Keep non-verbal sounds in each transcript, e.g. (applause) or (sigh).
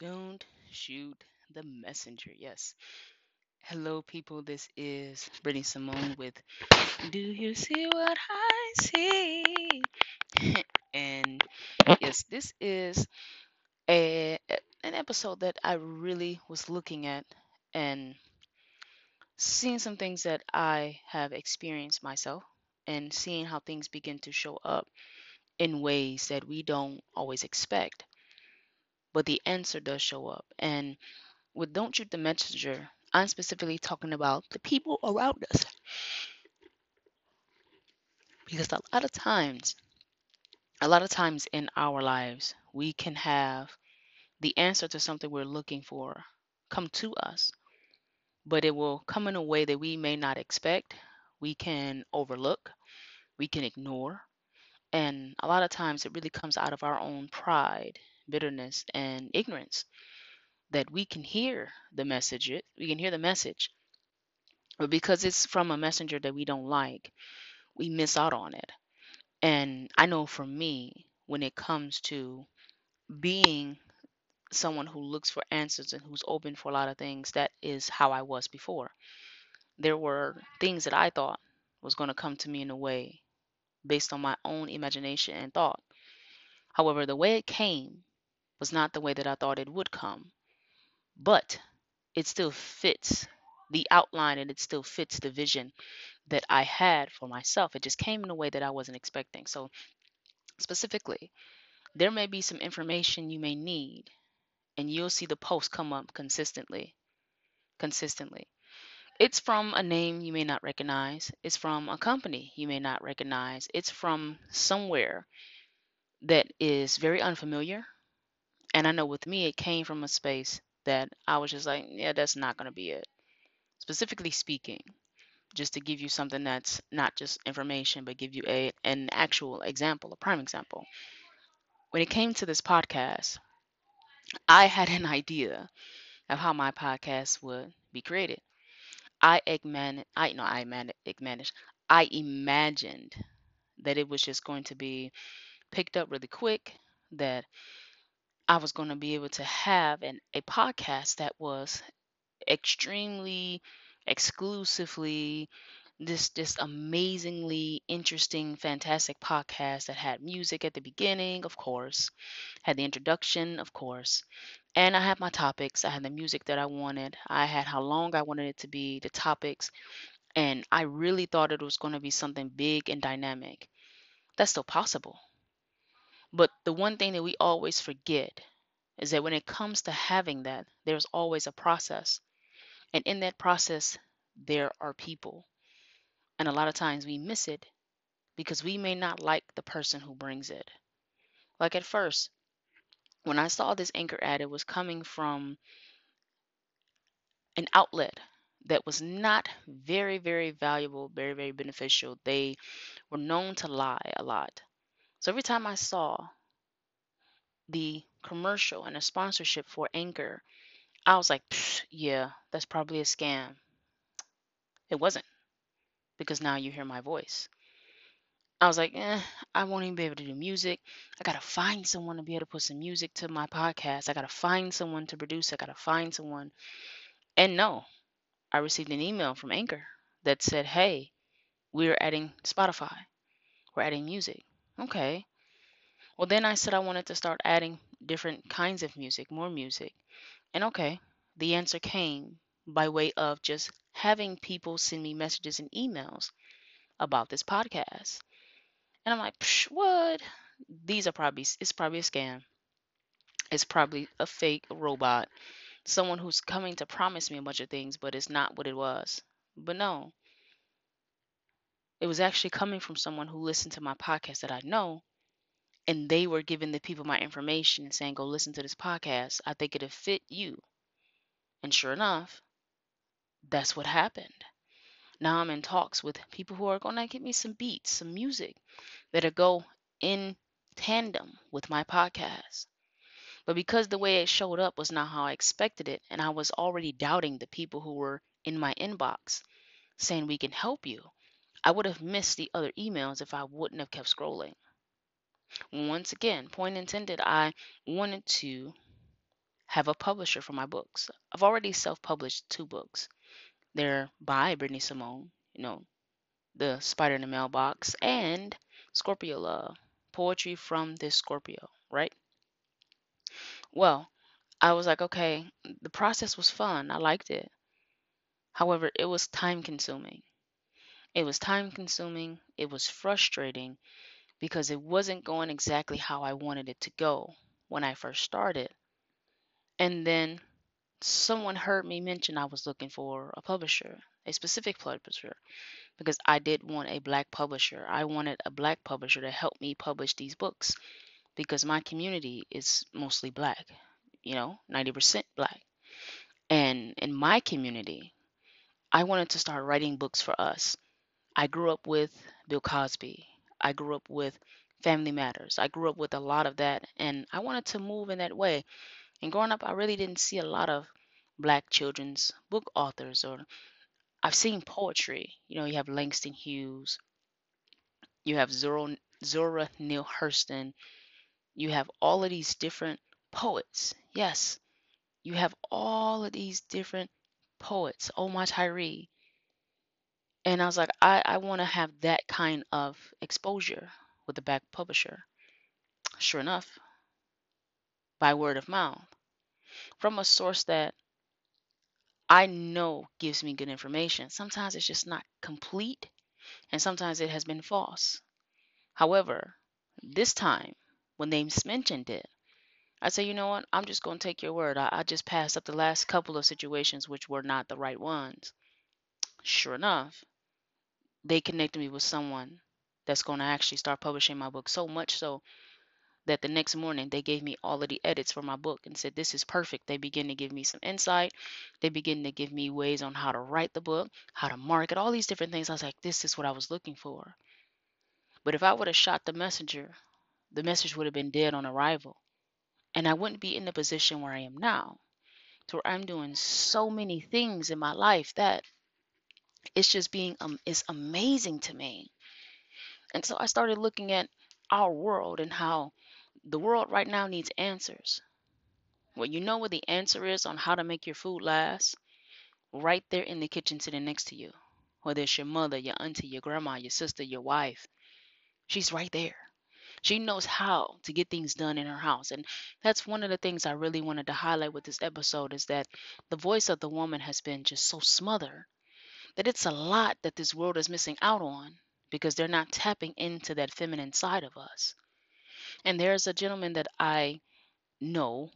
Don't shoot the messenger. Yes. Hello, people. This is Brittany Simone with Do You See What I See? (laughs) and yes, this is a an episode that I really was looking at and seeing some things that I have experienced myself and seeing how things begin to show up in ways that we don't always expect. But the answer does show up. And with Don't Shoot the Messenger, I'm specifically talking about the people around us. Because a lot of times, a lot of times in our lives, we can have the answer to something we're looking for come to us, but it will come in a way that we may not expect. We can overlook, we can ignore, and a lot of times it really comes out of our own pride, bitterness, and ignorance that we can hear the message, we can hear the message, but because it's from a messenger that we don't like, we miss out on it. And I know for me, when it comes to being someone who looks for answers and who's open for a lot of things, that is how I was before. There were things that I thought was going to come to me in a way based on my own imagination and thought. However, the way it came was not the way that I thought it would come, but it still fits the outline and it still fits the vision that I had for myself. It just came in a way that I wasn't expecting. So, specifically, there may be some information you may need, and you'll see the post come up consistently. Consistently. It's from a name you may not recognize, it's from a company you may not recognize, it's from somewhere that is very unfamiliar. And I know with me, it came from a space that I was just like, yeah, that's not going to be it. Specifically speaking, just to give you something that's not just information, but give you a an actual example, a prime example. When it came to this podcast, I had an idea of how my podcast would be created. I man, I no, I man. I imagined that it was just going to be picked up really quick. That I was going to be able to have an a podcast that was extremely exclusively this this amazingly interesting fantastic podcast that had music at the beginning of course had the introduction of course and i had my topics i had the music that i wanted i had how long i wanted it to be the topics and i really thought it was going to be something big and dynamic. That's still possible but the one thing that we always forget is that when it comes to having that there's always a process and in that process, there are people. And a lot of times we miss it because we may not like the person who brings it. Like at first, when I saw this anchor ad, it was coming from an outlet that was not very, very valuable, very, very beneficial. They were known to lie a lot. So every time I saw the commercial and a sponsorship for Anchor, I was like, yeah, that's probably a scam. It wasn't because now you hear my voice. I was like, eh, I won't even be able to do music. I gotta find someone to be able to put some music to my podcast. I gotta find someone to produce. I gotta find someone. And no, I received an email from Anchor that said, hey, we're adding Spotify. We're adding music. Okay. Well, then I said I wanted to start adding different kinds of music, more music. And okay, the answer came by way of just having people send me messages and emails about this podcast. And I'm like, Psh, what? These are probably, it's probably a scam. It's probably a fake robot. Someone who's coming to promise me a bunch of things, but it's not what it was. But no, it was actually coming from someone who listened to my podcast that I know and they were giving the people my information and saying, go listen to this podcast. I think it'll fit you. And sure enough, that's what happened. Now I'm in talks with people who are going to give me some beats, some music that'll go in tandem with my podcast. But because the way it showed up was not how I expected it, and I was already doubting the people who were in my inbox saying we can help you, I would have missed the other emails if I wouldn't have kept scrolling. Once again, point intended, I wanted to have a publisher for my books. I've already self-published two books. They're by Brittany Simone, you know, The Spider in the Mailbox and Scorpio Love, Poetry from this Scorpio, right? Well, I was like, okay, the process was fun. I liked it. However, it was time consuming. It was time consuming. It was frustrating because it wasn't going exactly how I wanted it to go when I first started. And then someone heard me mention I was looking for a publisher, a specific publisher, because I did want a black publisher. I wanted a black publisher to help me publish these books because my community is mostly black, you know, 90% black. And in my community, I wanted to start writing books for us. I grew up with Bill Cosby. I grew up with Family Matters. I grew up with a lot of that, and I wanted to move in that way. And growing up, I really didn't see a lot of black children's book authors, or I've seen poetry. You know, you have Langston Hughes, you have Zora, Zora Neale Hurston, you have all of these different poets. Yes, you have all of these different poets. Omar Tyree. And I was like, I, I want to have that kind of exposure with the back publisher. Sure enough, by word of mouth, from a source that I know gives me good information. Sometimes it's just not complete, and sometimes it has been false. However, this time, when they mentioned it, I say, you know what? I'm just going to take your word. I, I just passed up the last couple of situations which were not the right ones. Sure enough, they connected me with someone that's going to actually start publishing my book so much so that the next morning they gave me all of the edits for my book and said this is perfect. They begin to give me some insight. They begin to give me ways on how to write the book how to market all these different things. I was like this is what i was looking for. But if i would have shot the messenger the message would have been dead on arrival. And i wouldn't be in the position where i am now to where i'm doing so many things in my life that it's just being um, it's amazing to me and so i started looking at our world and how the world right now needs answers. Well, you know what the answer is on how to make your food last? Right there in the kitchen sitting next to you. Whether it's your mother, your auntie, your grandma, your sister, your wife. She's right there. She knows how to get things done in her house. And that's one of the things I really wanted to highlight with this episode is that the voice of the woman has been just so smothered that it's a lot that this world is missing out on because they're not tapping into that feminine side of us. And there's a gentleman that I know.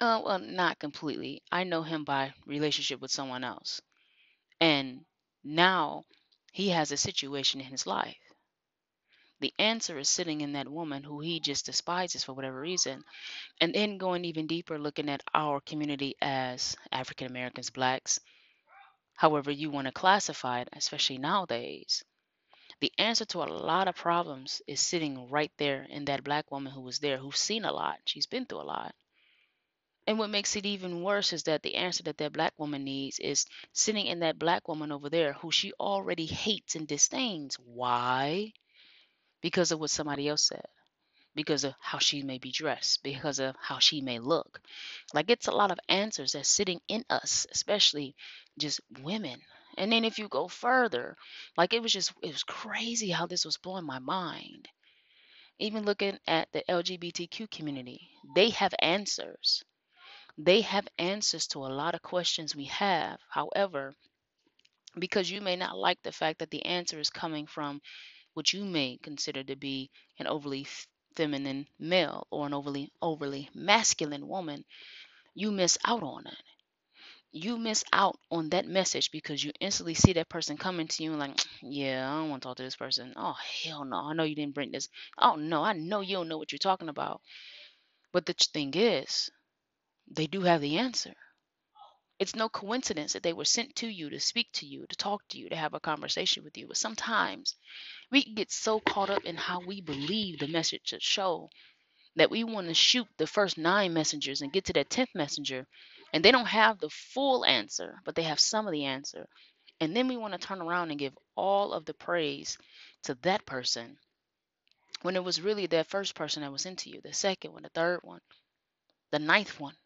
Uh, well, not completely. I know him by relationship with someone else. And now he has a situation in his life. The answer is sitting in that woman who he just despises for whatever reason. And then going even deeper, looking at our community as African Americans, blacks, however you want to classify it, especially nowadays. The answer to a lot of problems is sitting right there in that black woman who was there, who's seen a lot. She's been through a lot. And what makes it even worse is that the answer that that black woman needs is sitting in that black woman over there who she already hates and disdains. Why? Because of what somebody else said because of how she may be dressed, because of how she may look. Like it's a lot of answers that's sitting in us, especially just women. And then if you go further, like it was just it was crazy how this was blowing my mind. Even looking at the LGBTQ community, they have answers. They have answers to a lot of questions we have. However, because you may not like the fact that the answer is coming from what you may consider to be an overly feminine male or an overly overly masculine woman, you miss out on it. You miss out on that message because you instantly see that person coming to you and like, (tsk) yeah, I don't want to talk to this person. Oh hell no, I know you didn't bring this. Oh no, I know you don't know what you're talking about. But the thing is, they do have the answer. It's no coincidence that they were sent to you to speak to you, to talk to you, to have a conversation with you. But sometimes we get so caught up in how we believe the message should show that we want to shoot the first nine messengers and get to that 10th messenger and they don't have the full answer but they have some of the answer and then we want to turn around and give all of the praise to that person when it was really that first person that was into you the second one the third one the ninth one,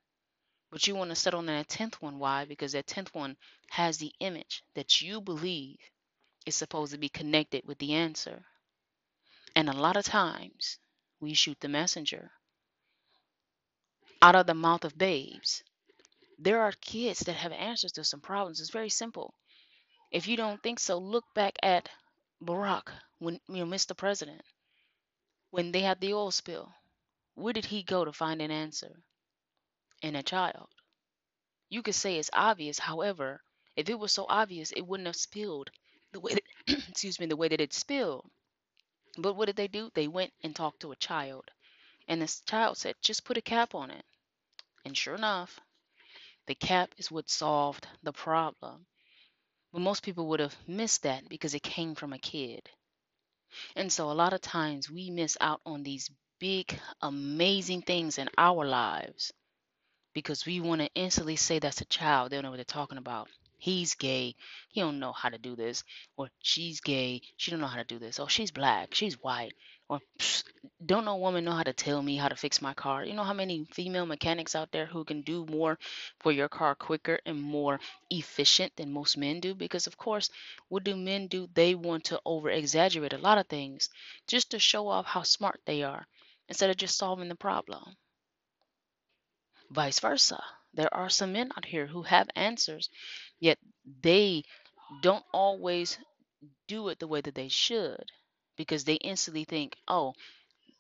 but you want to settle on that tenth one. Why? Because that tenth one has the image that you believe is supposed to be connected with the answer. And a lot of times we shoot the messenger out of the mouth of babes. There are kids that have answers to some problems. It's very simple. If you don't think so, look back at Barack when you know Mr. President when they had the oil spill. Where did he go to find an answer? In a child. You could say it's obvious. However, if it was so obvious, it wouldn't have spilled the way that, (clears throat) excuse me, the way that it spilled. But what did they do? They went and talked to a child. And this child said, just put a cap on it. And sure enough, the cap is what solved the problem. But most people would have missed that because it came from a kid. And so a lot of times we miss out on these big, amazing things in our lives because we want to instantly say that's a child. They don't know what they're talking about. He's gay. He don't know how to do this. Or she's gay. She don't know how to do this. Oh, she's black. She's white. Or don't no woman know how to tell me how to fix my car. You know how many female mechanics out there who can do more for your car quicker and more efficient than most men do? Because of course, what do men do? They want to over exaggerate a lot of things just to show off how smart they are instead of just solving the problem. Vice versa. There are some men out here who have answers, yet they don't always do it the way that they should because they instantly think, oh,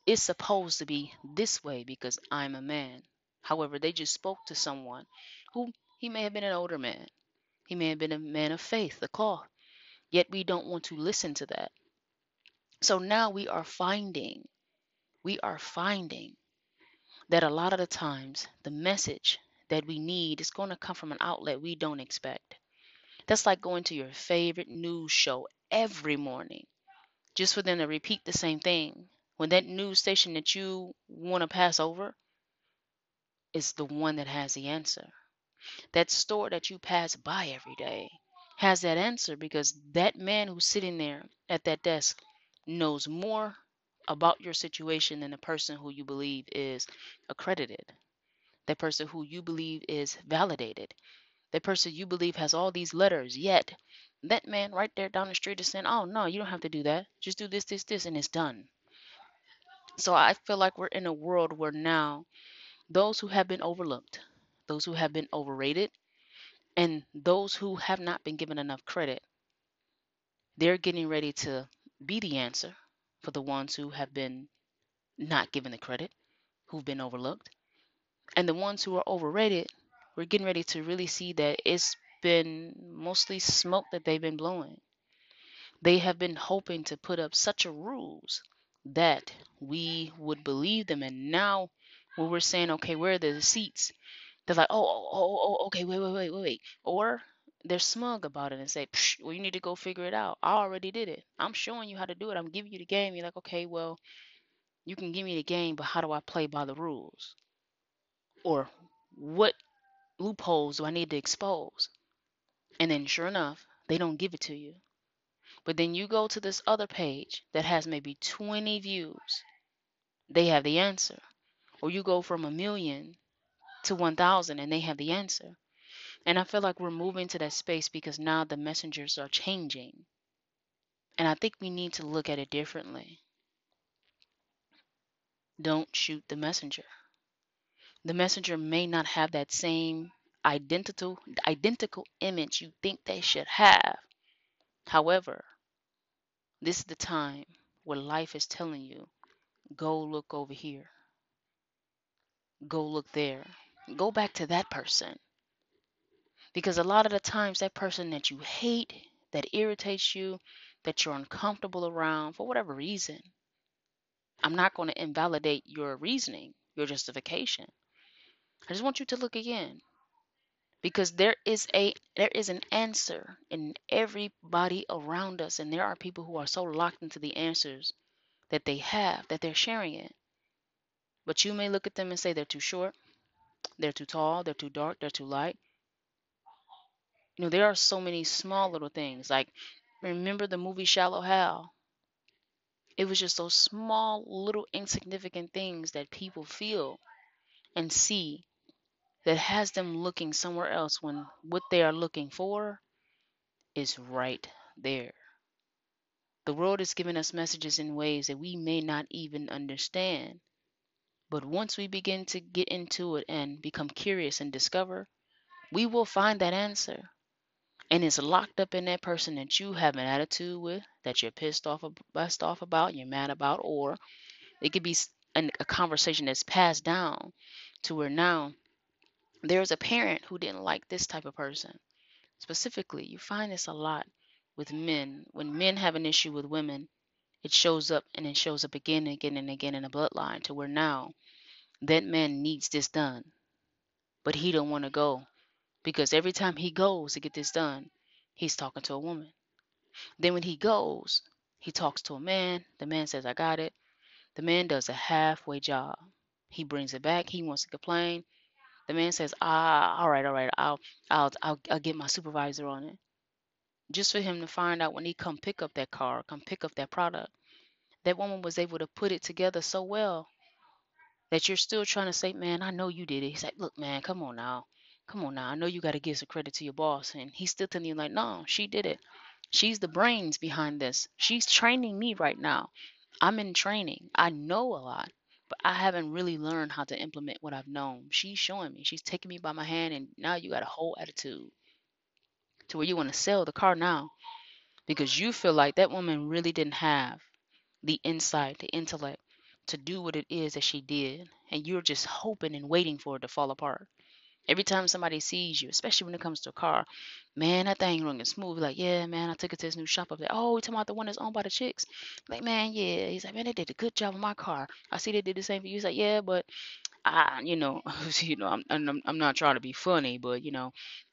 it's supposed to be this way because I'm a man. However, they just spoke to someone who he may have been an older man. He may have been a man of faith, the cloth. Yet we don't want to listen to that. So now we are finding, we are finding that a lot of the times the message that we need is going to come from an outlet we don't expect. That's like going to your favorite news show every morning just for them to repeat the same thing. When that news station that you want to pass over is the one that has the answer. That store that you pass by every day has that answer because that man who's sitting there at that desk knows more about your situation than the person who you believe is accredited, that person who you believe is validated, that person you believe has all these letters, yet that man right there down the street is saying, oh, no, you don't have to do that. Just do this, this, this, and it's done. So I feel like we're in a world where now those who have been overlooked, those who have been overrated, and those who have not been given enough credit, they're getting ready to be the answer for the ones who have been not given the credit, who've been overlooked. And the ones who are overrated, we're getting ready to really see that it's been mostly smoke that they've been blowing. They have been hoping to put up such a rules that we would believe them. And now when we're saying, okay, where are the seats? They're like, oh, oh, oh, oh, oh okay, wait, wait, wait, wait, wait. Or they're smug about it and say, well, you need to go figure it out. I already did it. I'm showing you how to do it. I'm giving you the game. You're like, okay, well, you can give me the game, but how do I play by the rules? Or what loopholes do I need to expose? And then, sure enough, they don't give it to you. But then you go to this other page that has maybe 20 views, they have the answer. Or you go from a million to 1,000 and they have the answer. And I feel like we're moving to that space because now the messengers are changing. And I think we need to look at it differently. Don't shoot the messenger. The messenger may not have that same identical identical image you think they should have. However, this is the time where life is telling you, go look over here. Go look there. Go back to that person. Because a lot of the times, that person that you hate, that irritates you, that you're uncomfortable around for whatever reason, I'm not going to invalidate your reasoning, your justification. I just want you to look again. Because there is a there is an answer in everybody around us and there are people who are so locked into the answers that they have that they're sharing it. But you may look at them and say they're too short they're too tall they're too dark they're too light. You know there are so many small little things. Like remember the movie shallow hal? It was just those small little insignificant things that people feel and see that has them looking somewhere else when what they are looking for is right there. The world is giving us messages in ways that we may not even understand. But once we begin to get into it and become curious and discover, we will find that answer. And it's locked up in that person that you have an attitude with, that you're pissed off, pissed off about, you're mad about, or it could be a conversation that's passed down to where now there's a parent who didn't like this type of person. Specifically, you find this a lot with men. When men have an issue with women, it shows up and it shows up again and again and again in a bloodline to where now that man needs this done. But he don't want to go because every time he goes to get this done, he's talking to a woman. Then when he goes, he talks to a man. The man says, I got it. The man does a halfway job. He brings it back. He wants to complain. The man says, "Ah, all right, all right. I'll, I'll, I'll, I'll get my supervisor on it." Just for him to find out when he come pick up that car, come pick up that product, that woman was able to put it together so well that you're still trying to say, "Man, I know you did it." He's like, "Look, man, come on now, come on now. I know you got to give some credit to your boss," and he's still telling you like, "No, she did it. She's the brains behind this. She's training me right now. I'm in training. I know a lot." But I haven't really learned how to implement what I've known. She's showing me. She's taking me by my hand, and now you got a whole attitude to where you want to sell the car now because you feel like that woman really didn't have the insight, the intellect to do what it is that she did, and you're just hoping and waiting for it to fall apart. Every time somebody sees you, especially when it comes to a car, man, that thing running smooth. Like, yeah, man, I took it to this new shop up there. Oh, we talking about the one that's owned by the chicks. Like, man, yeah. He's like, man, they did a good job on my car. I see they did the same for you. He's like, yeah, but I, you know, (laughs) you know, I'm, I'm, I'm not trying to be funny, but you know,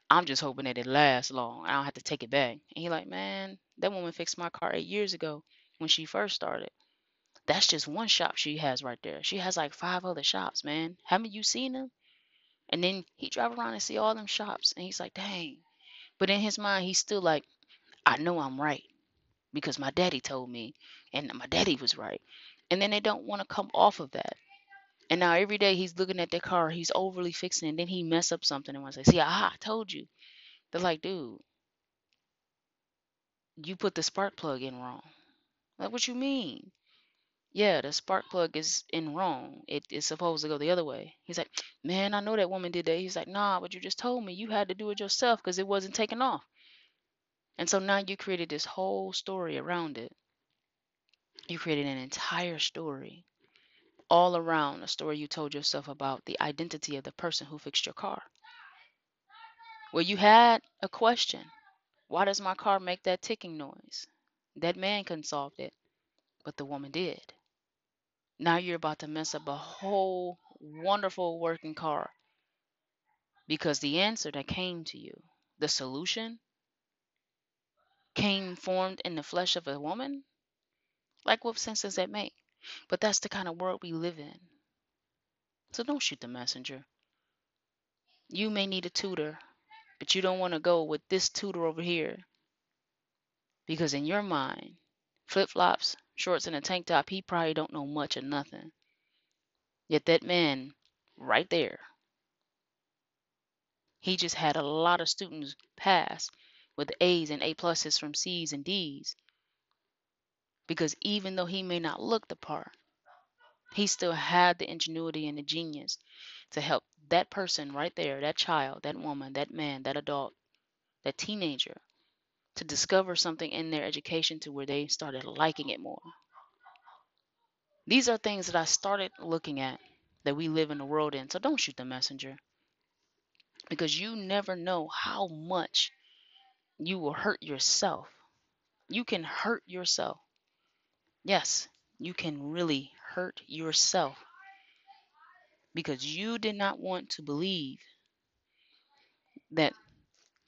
I'm just hoping that it lasts long. I don't have to take it back. And he like, man, that woman fixed my car eight years ago when she first started. That's just one shop she has right there. She has like five other shops, man. Haven't you seen them? And then he drive around and see all them shops, and he's like, dang. But in his mind, he's still like, I know I'm right because my daddy told me, and my daddy was right. And then they don't want to come off of that. And now every day he's looking at their car, he's overly fixing, it, and then he mess up something and wants to say, "See, aha, I told you." They're like, dude, you put the spark plug in wrong. Like, what you mean? Yeah, the spark plug is in wrong. It is supposed to go the other way. He's like, man, I know that woman did that. He's like, nah, but you just told me you had to do it yourself because it wasn't taken off. And so now you created this whole story around it. You created an entire story all around a story you told yourself about the identity of the person who fixed your car. Well, you had a question. Why does my car make that ticking noise? That man couldn't solve it, but the woman did. Now you're about to mess up a whole wonderful working car because the answer that came to you, the solution, came formed in the flesh of a woman. Like, what sense does that make? But that's the kind of world we live in. So don't shoot the messenger. You may need a tutor, but you don't want to go with this tutor over here. Because in your mind, flip flops, shorts, and a tank top, he probably don't know much or nothing. Yet that man right there, he just had a lot of students pass with A's and A pluses from C's and D's. Because even though he may not look the part, he still had the ingenuity and the genius to help that person right there, that child, that woman, that man, that adult, that teenager, to discover something in their education to where they started liking it more. These are things that I started looking at that we live in the world in. So don't shoot the messenger because you never know how much you will hurt yourself. You can hurt yourself. Yes, you can really hurt yourself because you did not want to believe that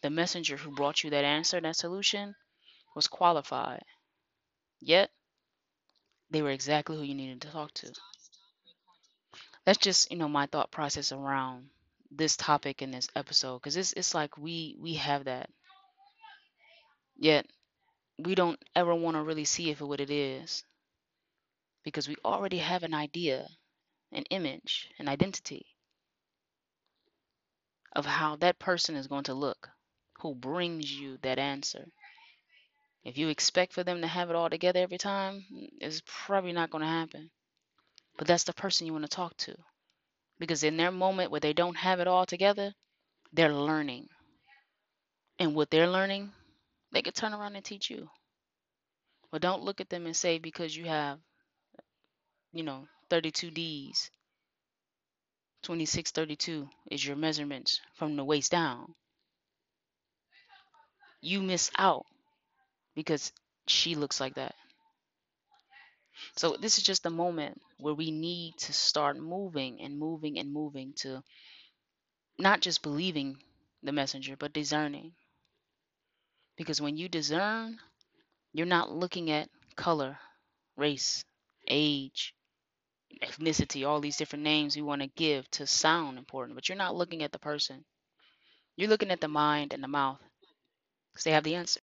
the messenger who brought you that answer, that solution, was qualified. Yet, they were exactly who you needed to talk to. That's just, you know, my thought process around this topic in this episode because it's it's like we we have that. Yet we don't ever want to really see it for what it is because we already have an idea, an image, an identity. of how that person is going to look who brings you that answer. If you expect for them to have it all together every time, it's probably not going to happen. But that's the person you want to talk to. Because in their moment where they don't have it all together, they're learning. And what they're learning, they could turn around and teach you. But don't look at them and say because you have, you know, 32 D's, 2632 is your measurements from the waist down. You miss out because she looks like that. So this is just a moment where we need to start moving and moving and moving to not just believing the messenger, but discerning. Because when you discern, you're not looking at color, race, age, ethnicity, all these different names we want to give to sound important, but you're not looking at the person. You're looking at the mind and the mouth because they have the answer.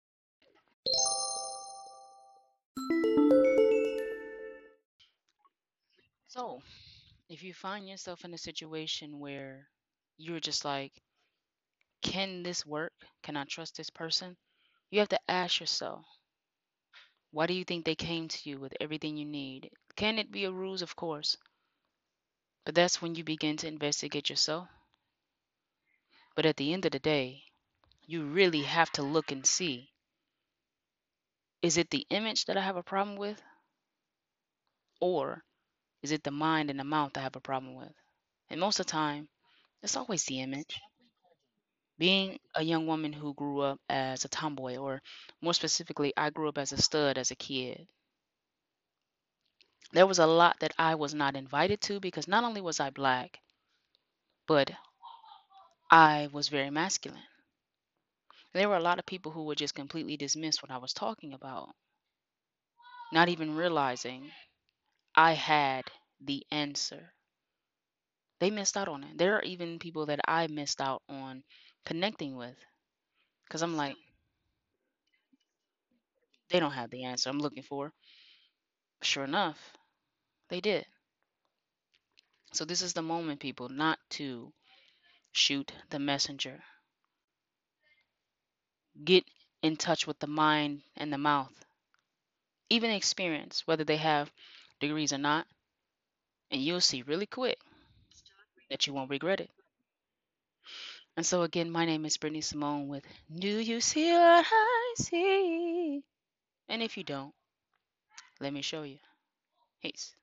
So, if you find yourself in a situation where you're just like, can this work? Can I trust this person? You have to ask yourself, why do you think they came to you with everything you need? Can it be a ruse? Of course. But that's when you begin to investigate yourself. But at the end of the day, you really have to look and see is it the image that I have a problem with? Or is it the mind and the mouth I have a problem with? And most of the time, it's always the image. Being a young woman who grew up as a tomboy, or more specifically, I grew up as a stud as a kid. There was a lot that I was not invited to because not only was I black, but I was very masculine. There were a lot of people who would just completely dismiss what I was talking about, not even realizing I had the answer. They missed out on it. There are even people that I missed out on connecting with because I'm like, they don't have the answer I'm looking for. Sure enough, they did. So, this is the moment, people, not to shoot the messenger. Get in touch with the mind and the mouth, even experience, whether they have degrees or not, and you'll see really quick that you won't regret it. And so, again, my name is Brittany Simone with Do You See What I See? And if you don't, let me show you. Peace.